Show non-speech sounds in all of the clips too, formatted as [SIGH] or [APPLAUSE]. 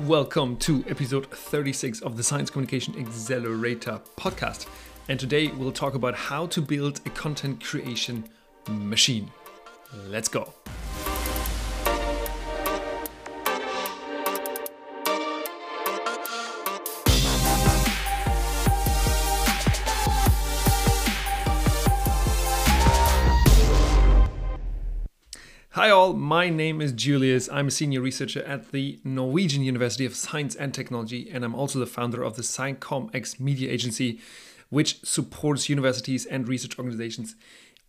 Welcome to episode 36 of the Science Communication Accelerator podcast. And today we'll talk about how to build a content creation machine. Let's go. Hi, all. My name is Julius. I'm a senior researcher at the Norwegian University of Science and Technology, and I'm also the founder of the SciCommX Media Agency, which supports universities and research organizations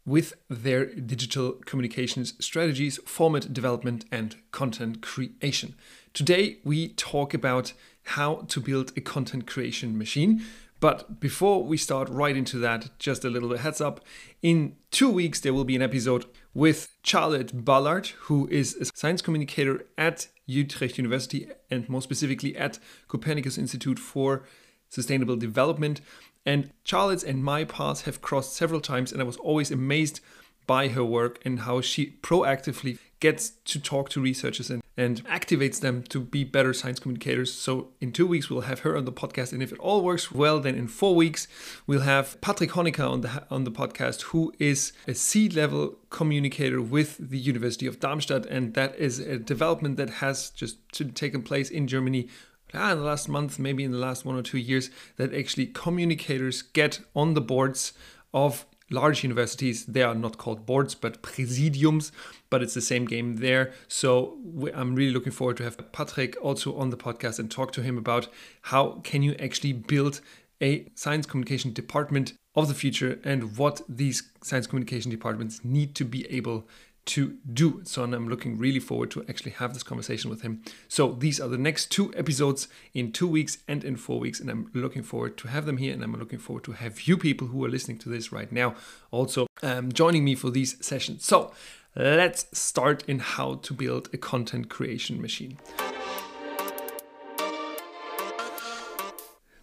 with their digital communications strategies, format development, and content creation. Today, we talk about how to build a content creation machine. But before we start right into that, just a little bit heads up. In two weeks, there will be an episode with Charlotte Ballard, who is a science communicator at Utrecht University and more specifically at Copernicus Institute for Sustainable Development. And Charlotte's and my paths have crossed several times, and I was always amazed by her work and how she proactively gets to talk to researchers and, and activates them to be better science communicators. So in two weeks we'll have her on the podcast, and if it all works well, then in four weeks we'll have Patrick Honecker on the on the podcast, who is a C-level communicator with the University of Darmstadt, and that is a development that has just taken place in Germany ah, in the last month, maybe in the last one or two years, that actually communicators get on the boards of large universities. They are not called boards, but presidiums, but it's the same game there. So I'm really looking forward to have Patrick also on the podcast and talk to him about how can you actually build a science communication department of the future and what these science communication departments need to be able to do. So I'm looking really forward to actually have this conversation with him. So these are the next two episodes in two weeks and in four weeks, and I'm looking forward to have them here, and I'm looking forward to have you people who are listening to this right now also um, joining me for these sessions. So let's start in how to build a content creation machine.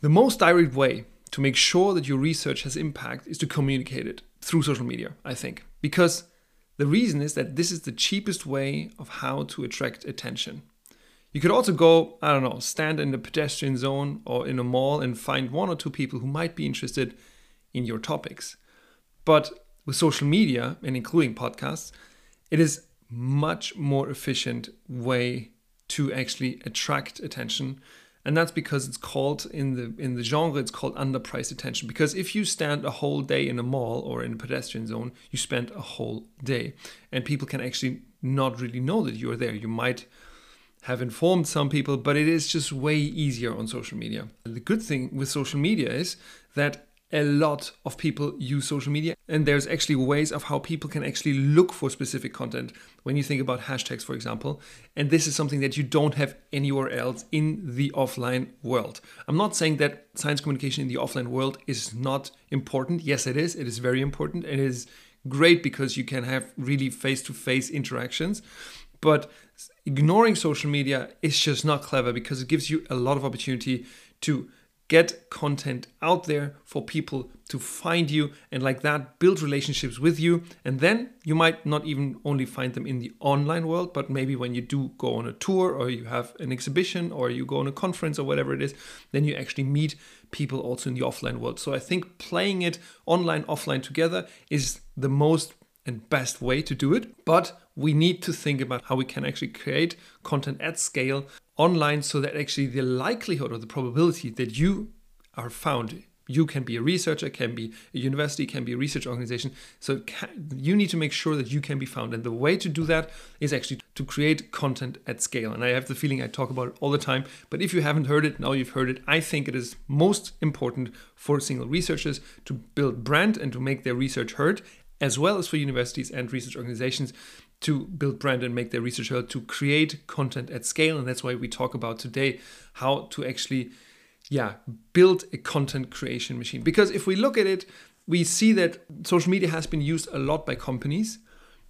The most direct way to make sure that your research has impact is to communicate it through social media, I think, because the reason is that this is the cheapest way of how to attract attention. You could also go, I don't know, stand in the pedestrian zone or in a mall and find one or two people who might be interested in your topics. But with social media and including podcasts, it is much more efficient way to actually attract attention and that's because it's called in the in the genre it's called underpriced attention. Because if you stand a whole day in a mall or in a pedestrian zone you spend a whole day. And people can actually not really know that you're there. You might have informed some people but it is just way easier on social media. The good thing with social media is that a lot of people use social media and there's actually ways of how people can actually look for specific content when you think about hashtags for example. And this is something that you don't have anywhere else in the offline world. I'm not saying that science communication in the offline world is not important. Yes it is. It is very important it is great because you can have really face-to-face interactions. But ignoring social media is just not clever because it gives you a lot of opportunity to get content out there for people to find you and like that build relationships with you. And then you might not even only find them in the online world but maybe when you do go on a tour or you have an exhibition or you go on a conference or whatever it is then you actually meet people also in the offline world. So i think playing it online offline together is the most and best way to do it but we need to think about how we can actually create content at scale online so that actually the likelihood or the probability that you are found you can be a researcher can be a university can be a research organization. So can, you need to make sure that you can be found. And the way to do that is actually to create content at scale. And i have the feeling i talk about it all the time but if you haven't heard it now you've heard it. I think it is most important for single researchers to build brand and to make their research heard as well as for universities and research organizations to build brand and make their research heard, to create content at scale. And that's why we talk about today how to actually, yeah, build a content creation machine. Because if we look at it, we see that social media has been used a lot by companies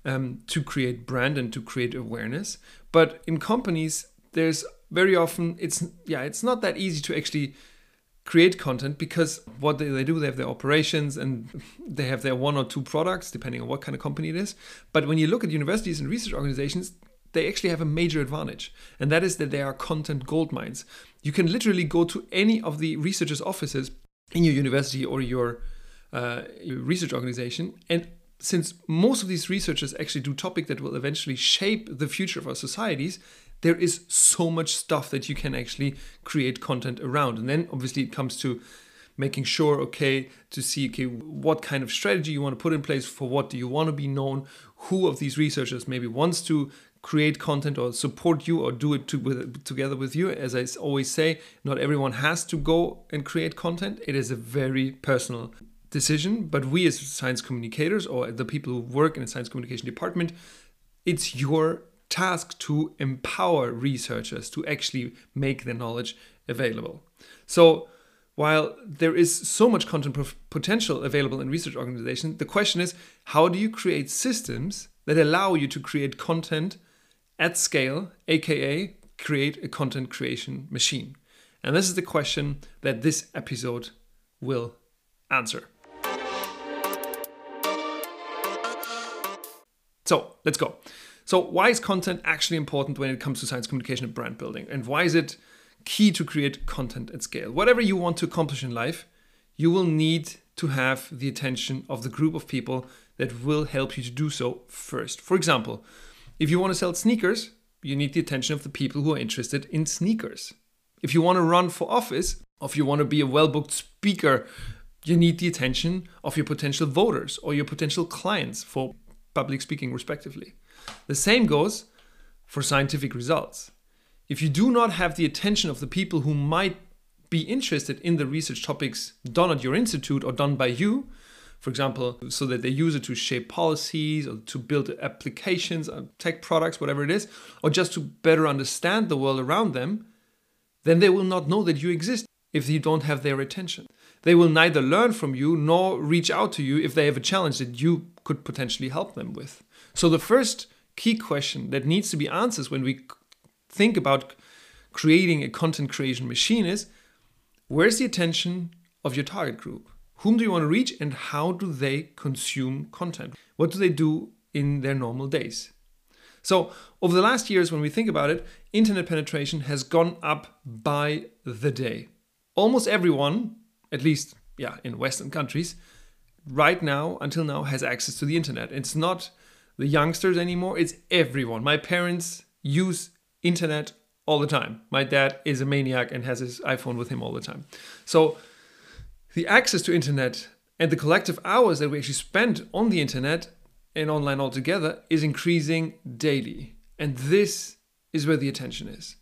um, to create brand and to create awareness. But in companies, there's very often it's yeah, it's not that easy to actually create content because what they, they do they have their operations and they have their one or two products depending on what kind of company it is but when you look at universities and research organizations they actually have a major advantage, and that is that they are content gold mines. You can literally go to any of the researchers' offices in your university or your, uh, your research organization, and since most of these researchers actually do topic that will eventually shape the future of our societies, there is so much stuff that you can actually create content around. And then obviously it comes to making sure okay to see okay what kind of strategy you want to put in place for what do you want to be known who of these researchers maybe wants to create content or support you or do it to, with, together with you. As i always say not everyone has to go and create content. It is a very personal decision. But we as science communicators or the people who work in a science communication department it's your task to empower researchers to actually make their knowledge available so while there is so much content potential available in research organizations, the question is how do you create systems that allow you to create content at scale, aka create a content creation machine? And this is the question that this episode will answer. So let's go. So, why is content actually important when it comes to science communication and brand building? And why is it key to create content at scale. Whatever you want to accomplish in life, you will need to have the attention of the group of people that will help you to do so first. For example, if you want to sell sneakers, you need the attention of the people who are interested in sneakers. If you want to run for office, or if you want to be a well booked speaker, you need the attention of your potential voters or your potential clients for public speaking, respectively. The same goes for scientific results if you do not have the attention of the people who might be interested in the research topics done at your institute or done by you, for example, so that they use it to shape policies or to build applications, uh, tech products, whatever it is, or just to better understand the world around them, then they will not know that you exist if you don't have their attention. They will neither learn from you nor reach out to you if they have a challenge that you could potentially help them with. So, the first key question that needs to be answered when we think about creating a content creation machine is where's the attention of your target group? Whom do you want to reach and how do they consume content? What do they do in their normal days? So, over the last years, when we think about it, internet penetration has gone up by the day. Almost everyone, at least yeah, in Western countries, right now, until now, has access to the internet. It's not the youngsters anymore, it's everyone. My parents use internet all the time. My dad is a maniac and has his iPhone with him all the time. So the access to internet and the collective hours that we actually spend on the internet and online altogether is increasing daily. And this is where the attention is.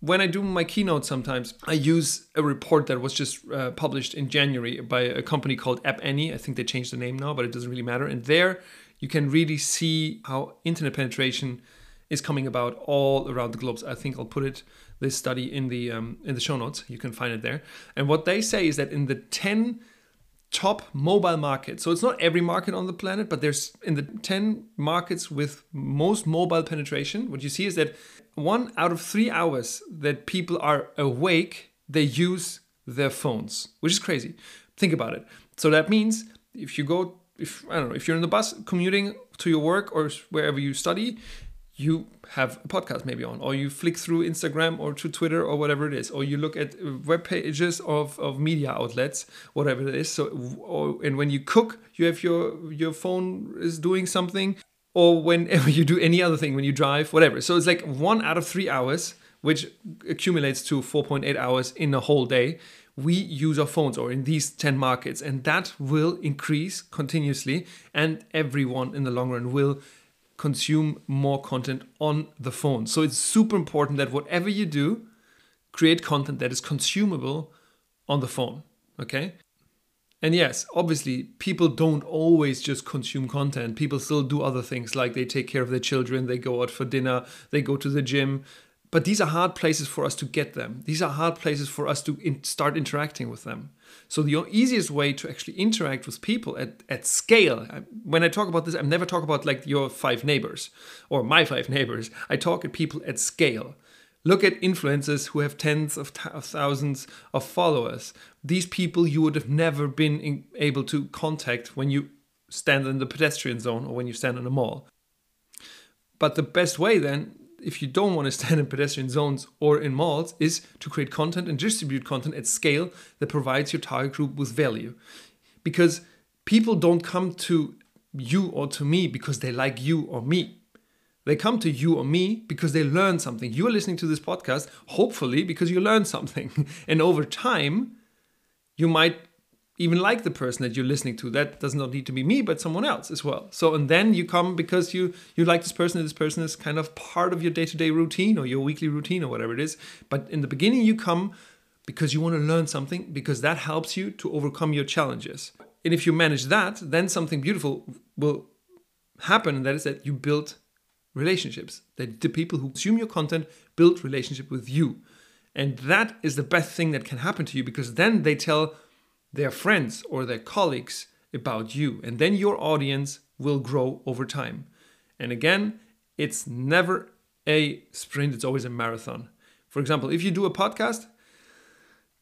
When I do my keynote, sometimes I use a report that was just uh, published in January by a company called App Annie. I think they changed the name now, but it doesn't really matter. And there you can really see how internet penetration is coming about all around the globe. I think I'll put it this study in the um, in the show notes. You can find it there. And what they say is that in the 10 top mobile markets, so it's not every market on the planet, but there's in the 10 markets with most mobile penetration, what you see is that one out of three hours that people are awake, they use their phones, which is crazy. Think about it. So that means if you go if I don't know, if you're in the bus commuting to your work or wherever you study, you have a podcast maybe on, or you flick through Instagram or to Twitter or whatever it is, or you look at uh, web pages of, of media outlets, whatever it is. So, or, and when you cook, you have your your phone is doing something, or whenever [LAUGHS] you do any other thing, when you drive, whatever. So it's like one out of three hours, which accumulates to 4.8 hours in a whole day. We use our phones or in these 10 markets, and that will increase continuously, and everyone in the long run will consume more content on the phone. So it's super important that whatever you do, create content that is consumable on the phone. Okay? And yes, obviously, people don't always just consume content. People still do other things like they take care of their children, they go out for dinner, they go to the gym, but these are hard places for us to get them. These are hard places for us to in- start interacting with them. So the easiest way to actually interact with people at, at scale, when I talk about this, I'm never talk about like your five neighbors or my five neighbors. I talk at people at scale. Look at influencers who have tens of, of thousands of followers. These people you would have never been in- able to contact when you stand in the pedestrian zone or when you stand in a mall. But the best way then, if you don't want to stand in pedestrian zones or in malls, is to create content and distribute content at scale that provides your target group with value. Because people don't come to you or to me because they like you or me. They come to you or me because they learn something. You're listening to this podcast, hopefully, because you learned something. [LAUGHS] and over time, you might even like the person that you're listening to. That does not need to be me, but someone else as well. So, and then you come because you you like this person, and this person is kind of part of your day-to-day routine or your weekly routine or whatever it is. But in the beginning, you come because you want to learn something because that helps you to overcome your challenges. And if you manage that, then something beautiful will happen. And that is that you build relationships. That the people who consume your content build relationship with you. And that is the best thing that can happen to you because then they tell their friends or their colleagues about you. And then your audience will grow over time. And again, it's never a sprint, it's always a marathon. For example, if you do a podcast,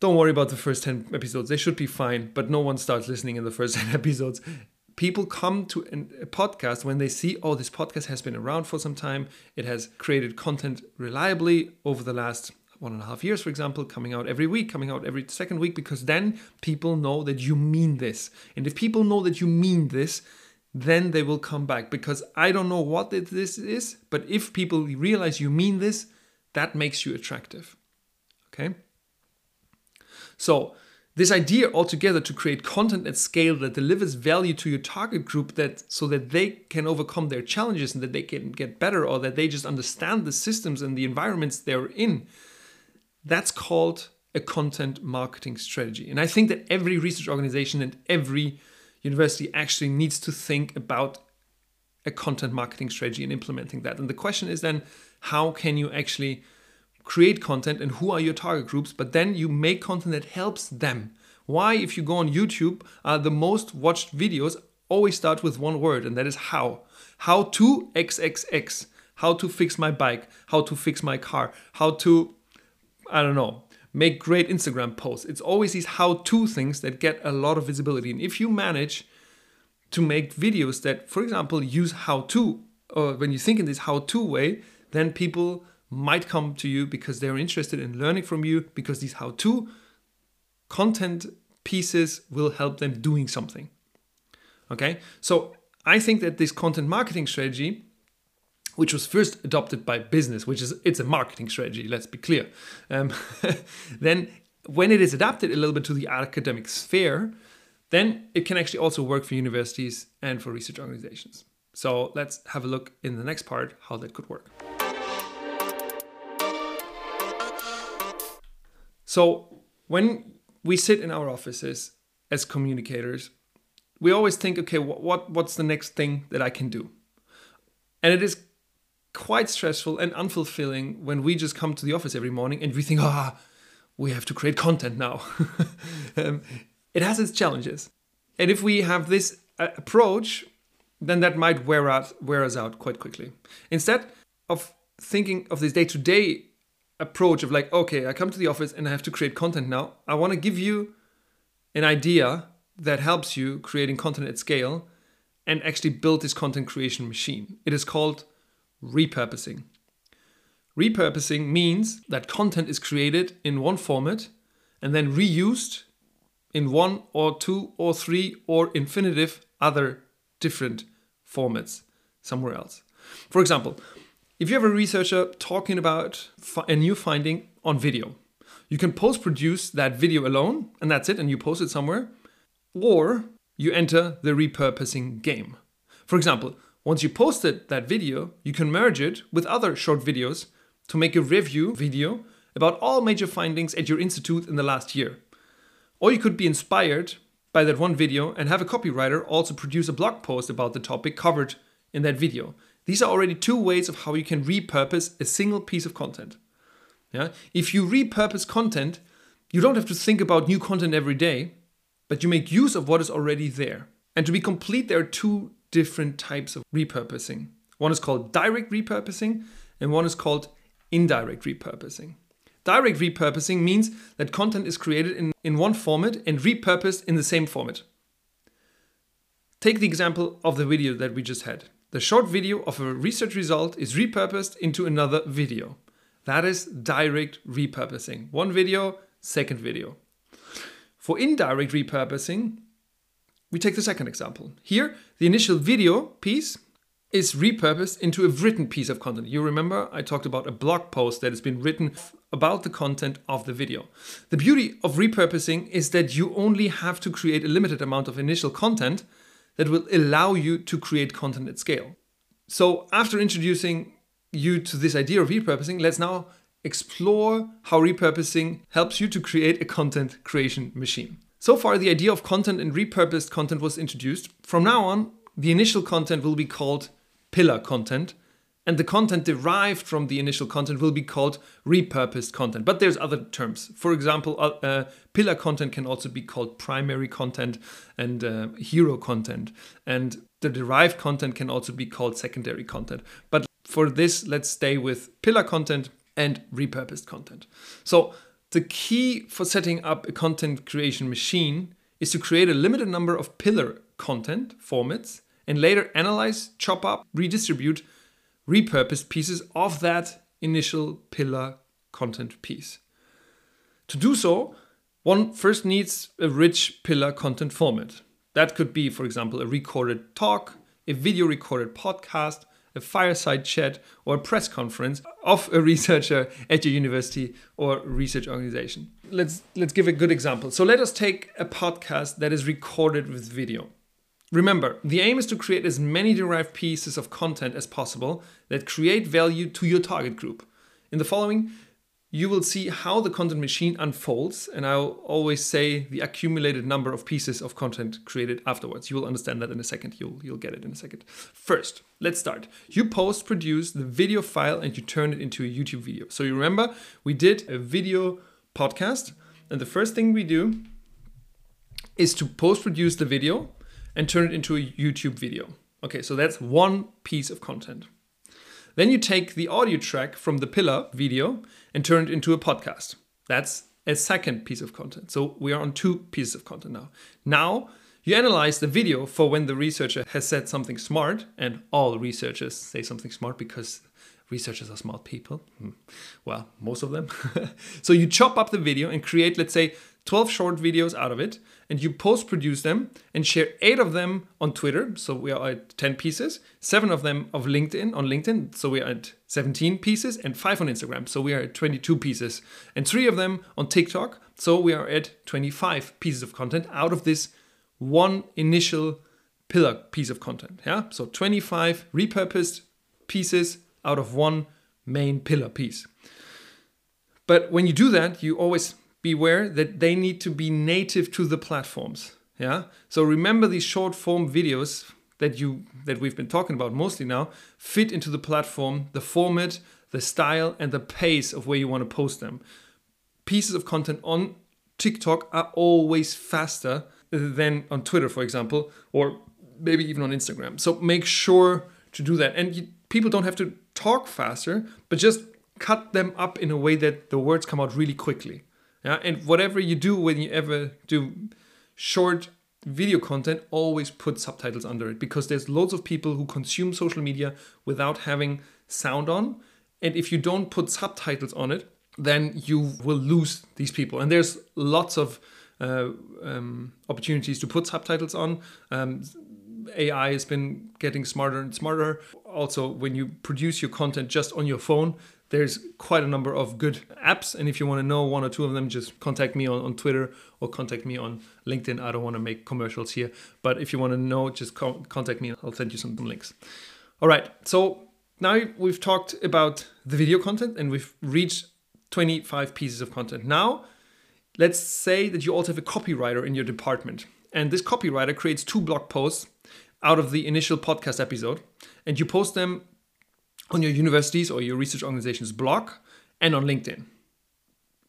don't worry about the first 10 episodes. They should be fine, but no one starts listening in the first [LAUGHS] 10 episodes. People come to a podcast when they see, oh, this podcast has been around for some time. It has created content reliably over the last one and a half years, for example, coming out every week, coming out every second week, because then people know that you mean this. And if people know that you mean this, then they will come back because I don't know what this is, but if people realize you mean this, that makes you attractive. Okay? So, this idea altogether to create content at scale that delivers value to your target group that so that they can overcome their challenges and that they can get better or that they just understand the systems and the environments they're in that's called a content marketing strategy and i think that every research organization and every university actually needs to think about a content marketing strategy and implementing that and the question is then how can you actually create content and who are your target groups, but then you make content that helps them. Why, if you go on YouTube, uh, the most watched videos always start with one word, and that is how. How to XXX. How to fix my bike. How to fix my car. How to, I don't know, make great Instagram posts. It's always these how to things that get a lot of visibility. And if you manage to make videos that, for example, use how to, or when you think in this how to way, then people might come to you because they're interested in learning from you because these how to content pieces will help them doing something. Okay, so I think that this content marketing strategy, which was first adopted by business, which is it's a marketing strategy, let's be clear. Um, [LAUGHS] then when it is adapted a little bit to the academic sphere, then it can actually also work for universities and for research organizations. So let's have a look in the next part how that could work. So when we sit in our offices as communicators, we always think, okay, what, what what's the next thing that I can do? And it is quite stressful and unfulfilling when we just come to the office every morning and we think, ah, we have to create content now. [LAUGHS] um, it has its challenges. And if we have this uh, approach, then that might wear out wear us out quite quickly. Instead of thinking of this day to day approach of like, okay, I come to the office and I have to create content now. I want to give you an idea that helps you creating content at scale and actually build this content creation machine. It is called repurposing. Repurposing means that content is created in one format and then reused in one or two or three or infinitive other different formats somewhere else. For example, if you have a researcher talking about a new finding on video, you can post produce that video alone and that's it, and you post it somewhere, or you enter the repurposing game. For example, once you posted that video, you can merge it with other short videos to make a review video about all major findings at your institute in the last year. Or you could be inspired by that one video and have a copywriter also produce a blog post about the topic covered in that video. These are already two ways of how you can repurpose a single piece of content. Yeah? If you repurpose content, you don't have to think about new content every day, but you make use of what is already there. And to be complete, there are two different types of repurposing. One is called direct repurposing, and one is called indirect repurposing. Direct repurposing means that content is created in, in one format and repurposed in the same format. Take the example of the video that we just had the short video of a research result is repurposed into another video. That is direct repurposing. One video, second video. For indirect repurposing, we take the second example. Here, the initial video piece is repurposed into a written piece of content. You remember I talked about a blog post that has been written about the content of the video. The beauty of repurposing is that you only have to create a limited amount of initial content that will allow you to create content at scale. So, after introducing you to this idea of repurposing, let's now explore how repurposing helps you to create a content creation machine. So far, the idea of content and repurposed content was introduced. From now on, the initial content will be called pillar content, and the content derived from the initial content will be called repurposed content. But there's other terms. For example, uh, uh, pillar content can also be called primary content and uh, hero content. And the derived content can also be called secondary content. But for this, let's stay with pillar content and repurposed content. So the key for setting up a content creation machine is to create a limited number of pillar content formats and later analyze, chop up, redistribute repurposed pieces of that initial pillar content piece. To do so, one first needs a rich pillar content format. That could be, for example, a recorded talk, a video recorded podcast, a fireside chat, or a press conference of a researcher at your university or research organization. Let's, let's give a good example. So let us take a podcast that is recorded with video. Remember, the aim is to create as many derived pieces of content as possible that create value to your target group. In the following, you will see how the content machine unfolds, and I'll always say the accumulated number of pieces of content created afterwards. You will understand that in a second. You'll, you'll get it in a second. First, let's start. You post produce the video file and you turn it into a YouTube video. So you remember we did a video podcast, and the first thing we do is to post produce the video and turn it into a YouTube video. Okay, so that's one piece of content. Then you take the audio track from the pillar video and turn it into a podcast. That's a second piece of content. So we are on two pieces of content now. Now you analyze the video for when the researcher has said something smart, and all researchers say something smart because researchers are smart people. Hmm. Well, most of them. [LAUGHS] so you chop up the video and create, let's say, 12 short videos out of it and you post produce them and share eight of them on Twitter. So we are at 10 pieces, seven of them of LinkedIn on LinkedIn. So we are at 17 pieces and five on Instagram. So we are at 22 pieces and three of them on TikTok. So we are at 25 pieces of content out of this one initial pillar piece of content. Yeah. So 25 repurposed pieces out of one main pillar piece. But when you do that, you always beware that they need to be native to the platforms. Yeah. So remember these short form videos that you that we've been talking about mostly now fit into the platform, the format, the style, and the pace of where you want to post them. Pieces of content on TikTok are always faster than on Twitter, for example, or maybe even on Instagram. So make sure to do that. And you, people don't have to talk faster, but just cut them up in a way that the words come out really quickly. Yeah, and whatever you do when you ever do short video content, always put subtitles under it because there's loads of people who consume social media without having sound on. And if you don't put subtitles on it, then you will lose these people. And there's lots of uh, um, opportunities to put subtitles on. Um, AI has been getting smarter and smarter. Also, when you produce your content just on your phone, there's quite a number of good apps. And if you want to know one or two of them, just contact me on, on Twitter or contact me on LinkedIn. I don't want to make commercials here, but if you want to know, just co- contact me. I'll send you some links. All right. So now we've talked about the video content and we've reached 25 pieces of content. Now, let's say that you also have a copywriter in your department. And this copywriter creates two blog posts out of the initial podcast episode, and you post them on your universities or your research organization's blog and on LinkedIn.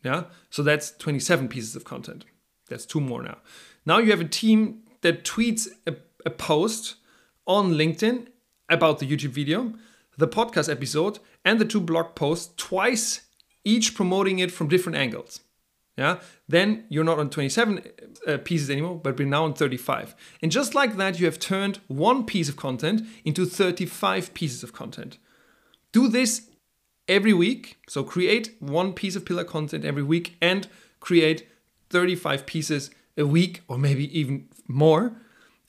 Yeah, so that's 27 pieces of content. That's two more now. Now you have a team that tweets a, a post on LinkedIn about the YouTube video, the podcast episode, and the two blog posts twice, each promoting it from different angles. yeah, then you're not on 27 uh, pieces anymore, but we're now on 35. And just like that, you have turned one piece of content into 35 pieces of content. Do this every week. So create one piece of pillar content every week and create 35 pieces a week or maybe even more.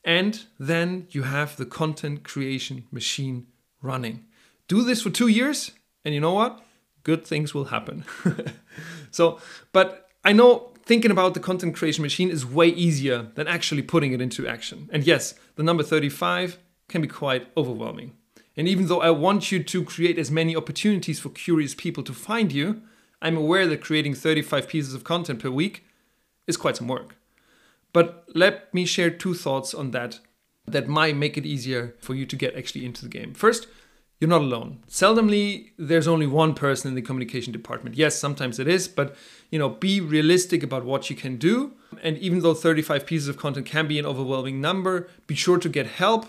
And then you have the content creation machine running. Do this for two years, and you know what? Good things will happen. [LAUGHS] so, but I know thinking about the content creation machine is way easier than actually putting it into action. And yes, the number 35 can be quite overwhelming. And even though I want you to create as many opportunities for curious people to find you, I'm aware that creating 35 pieces of content per week is quite some work. But let me share two thoughts on that that might make it easier for you to get actually into the game. First, you're not alone. Seldomly, there's only one person in the communication department. Yes, sometimes it is, but you know, be realistic about what you can do. And even though 35 pieces of content can be an overwhelming number, be sure to get help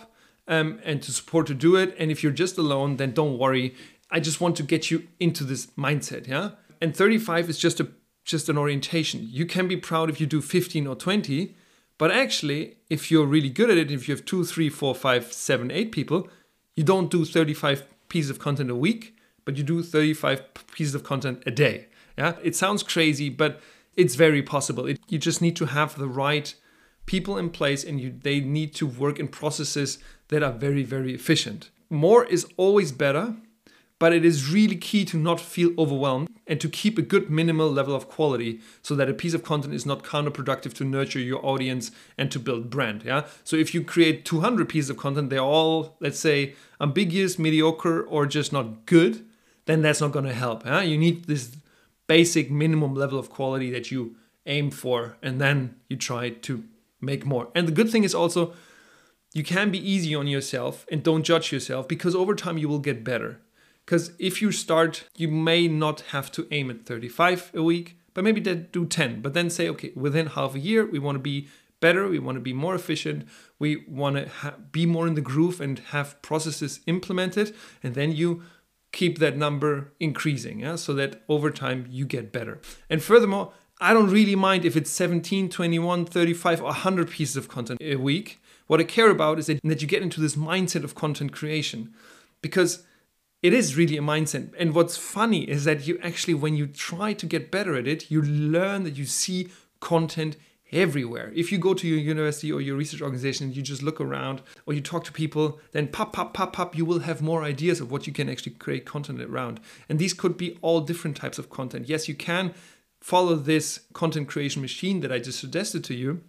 um, and to support to do it. And if you're just alone, then don't worry. I just want to get you into this mindset, yeah. And 35 is just a just an orientation. You can be proud if you do 15 or 20, but actually, if you're really good at it, if you have two, three, four, five, seven, eight people, you don't do 35 pieces of content a week, but you do 35 pieces of content a day. Yeah, it sounds crazy, but it's very possible. It, you just need to have the right people in place and you, they need to work in processes that are very, very efficient. More is always better, but it is really key to not feel overwhelmed and to keep a good minimal level of quality so that a piece of content is not counterproductive to nurture your audience and to build brand yeah so if you create 200 pieces of content they're all let's say ambiguous mediocre or just not good then that's not going to help yeah you need this basic minimum level of quality that you aim for and then you try to make more and the good thing is also you can be easy on yourself and don't judge yourself because over time you will get better because if you start, you may not have to aim at 35 a week, but maybe do 10. But then say, okay, within half a year, we want to be better, we want to be more efficient, we want to ha- be more in the groove and have processes implemented. And then you keep that number increasing, yeah? so that over time you get better. And furthermore, I don't really mind if it's 17, 21, 35, or 100 pieces of content a week. What I care about is that, you get into this mindset of content creation. Because it is really a mindset. And what's funny is that you actually, when you try to get better at it, you learn that you see content everywhere. If you go to your university or your research organization you just look around or you talk to people, then pop, pop, pop, pop, you will have more ideas of what you can actually create content around. And these could be all different types of content. Yes, you can follow this content creation machine that I just suggested to you,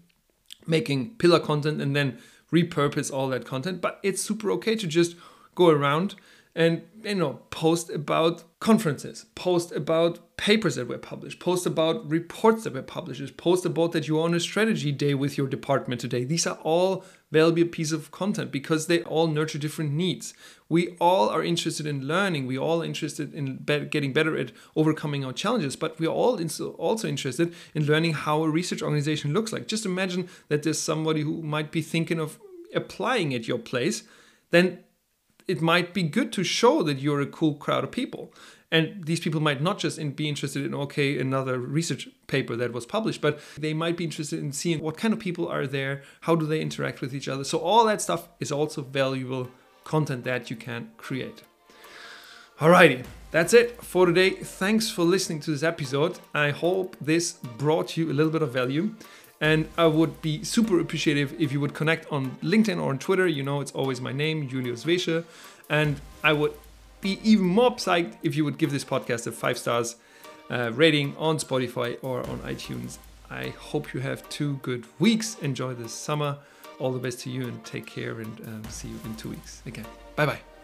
making pillar content and then repurpose all that content. But it's super okay to just go around and you know post about conferences post about papers that were published post about reports that were published post about that you're on a strategy day with your department today these are all valuable piece of content because they all nurture different needs. We all are interested in learning. We all interested in be- getting better at overcoming our challenges but we are all also interested in learning how a research organization looks like. Just imagine that there's somebody who might be thinking of applying at your place then it might be good to show that you're a cool crowd of people. And these people might not just be interested in, okay, another research paper that was published, but they might be interested in seeing what kind of people are there, how do they interact with each other. So, all that stuff is also valuable content that you can create. Alrighty, that's it for today. Thanks for listening to this episode. I hope this brought you a little bit of value. And I would be super appreciative if you would connect on LinkedIn or on Twitter. You know, it's always my name, Julius Wesche. And I would be even more psyched if you would give this podcast a five stars uh, rating on Spotify or on iTunes. I hope you have two good weeks. Enjoy this summer. All the best to you and take care and um, see you in two weeks again. Bye bye.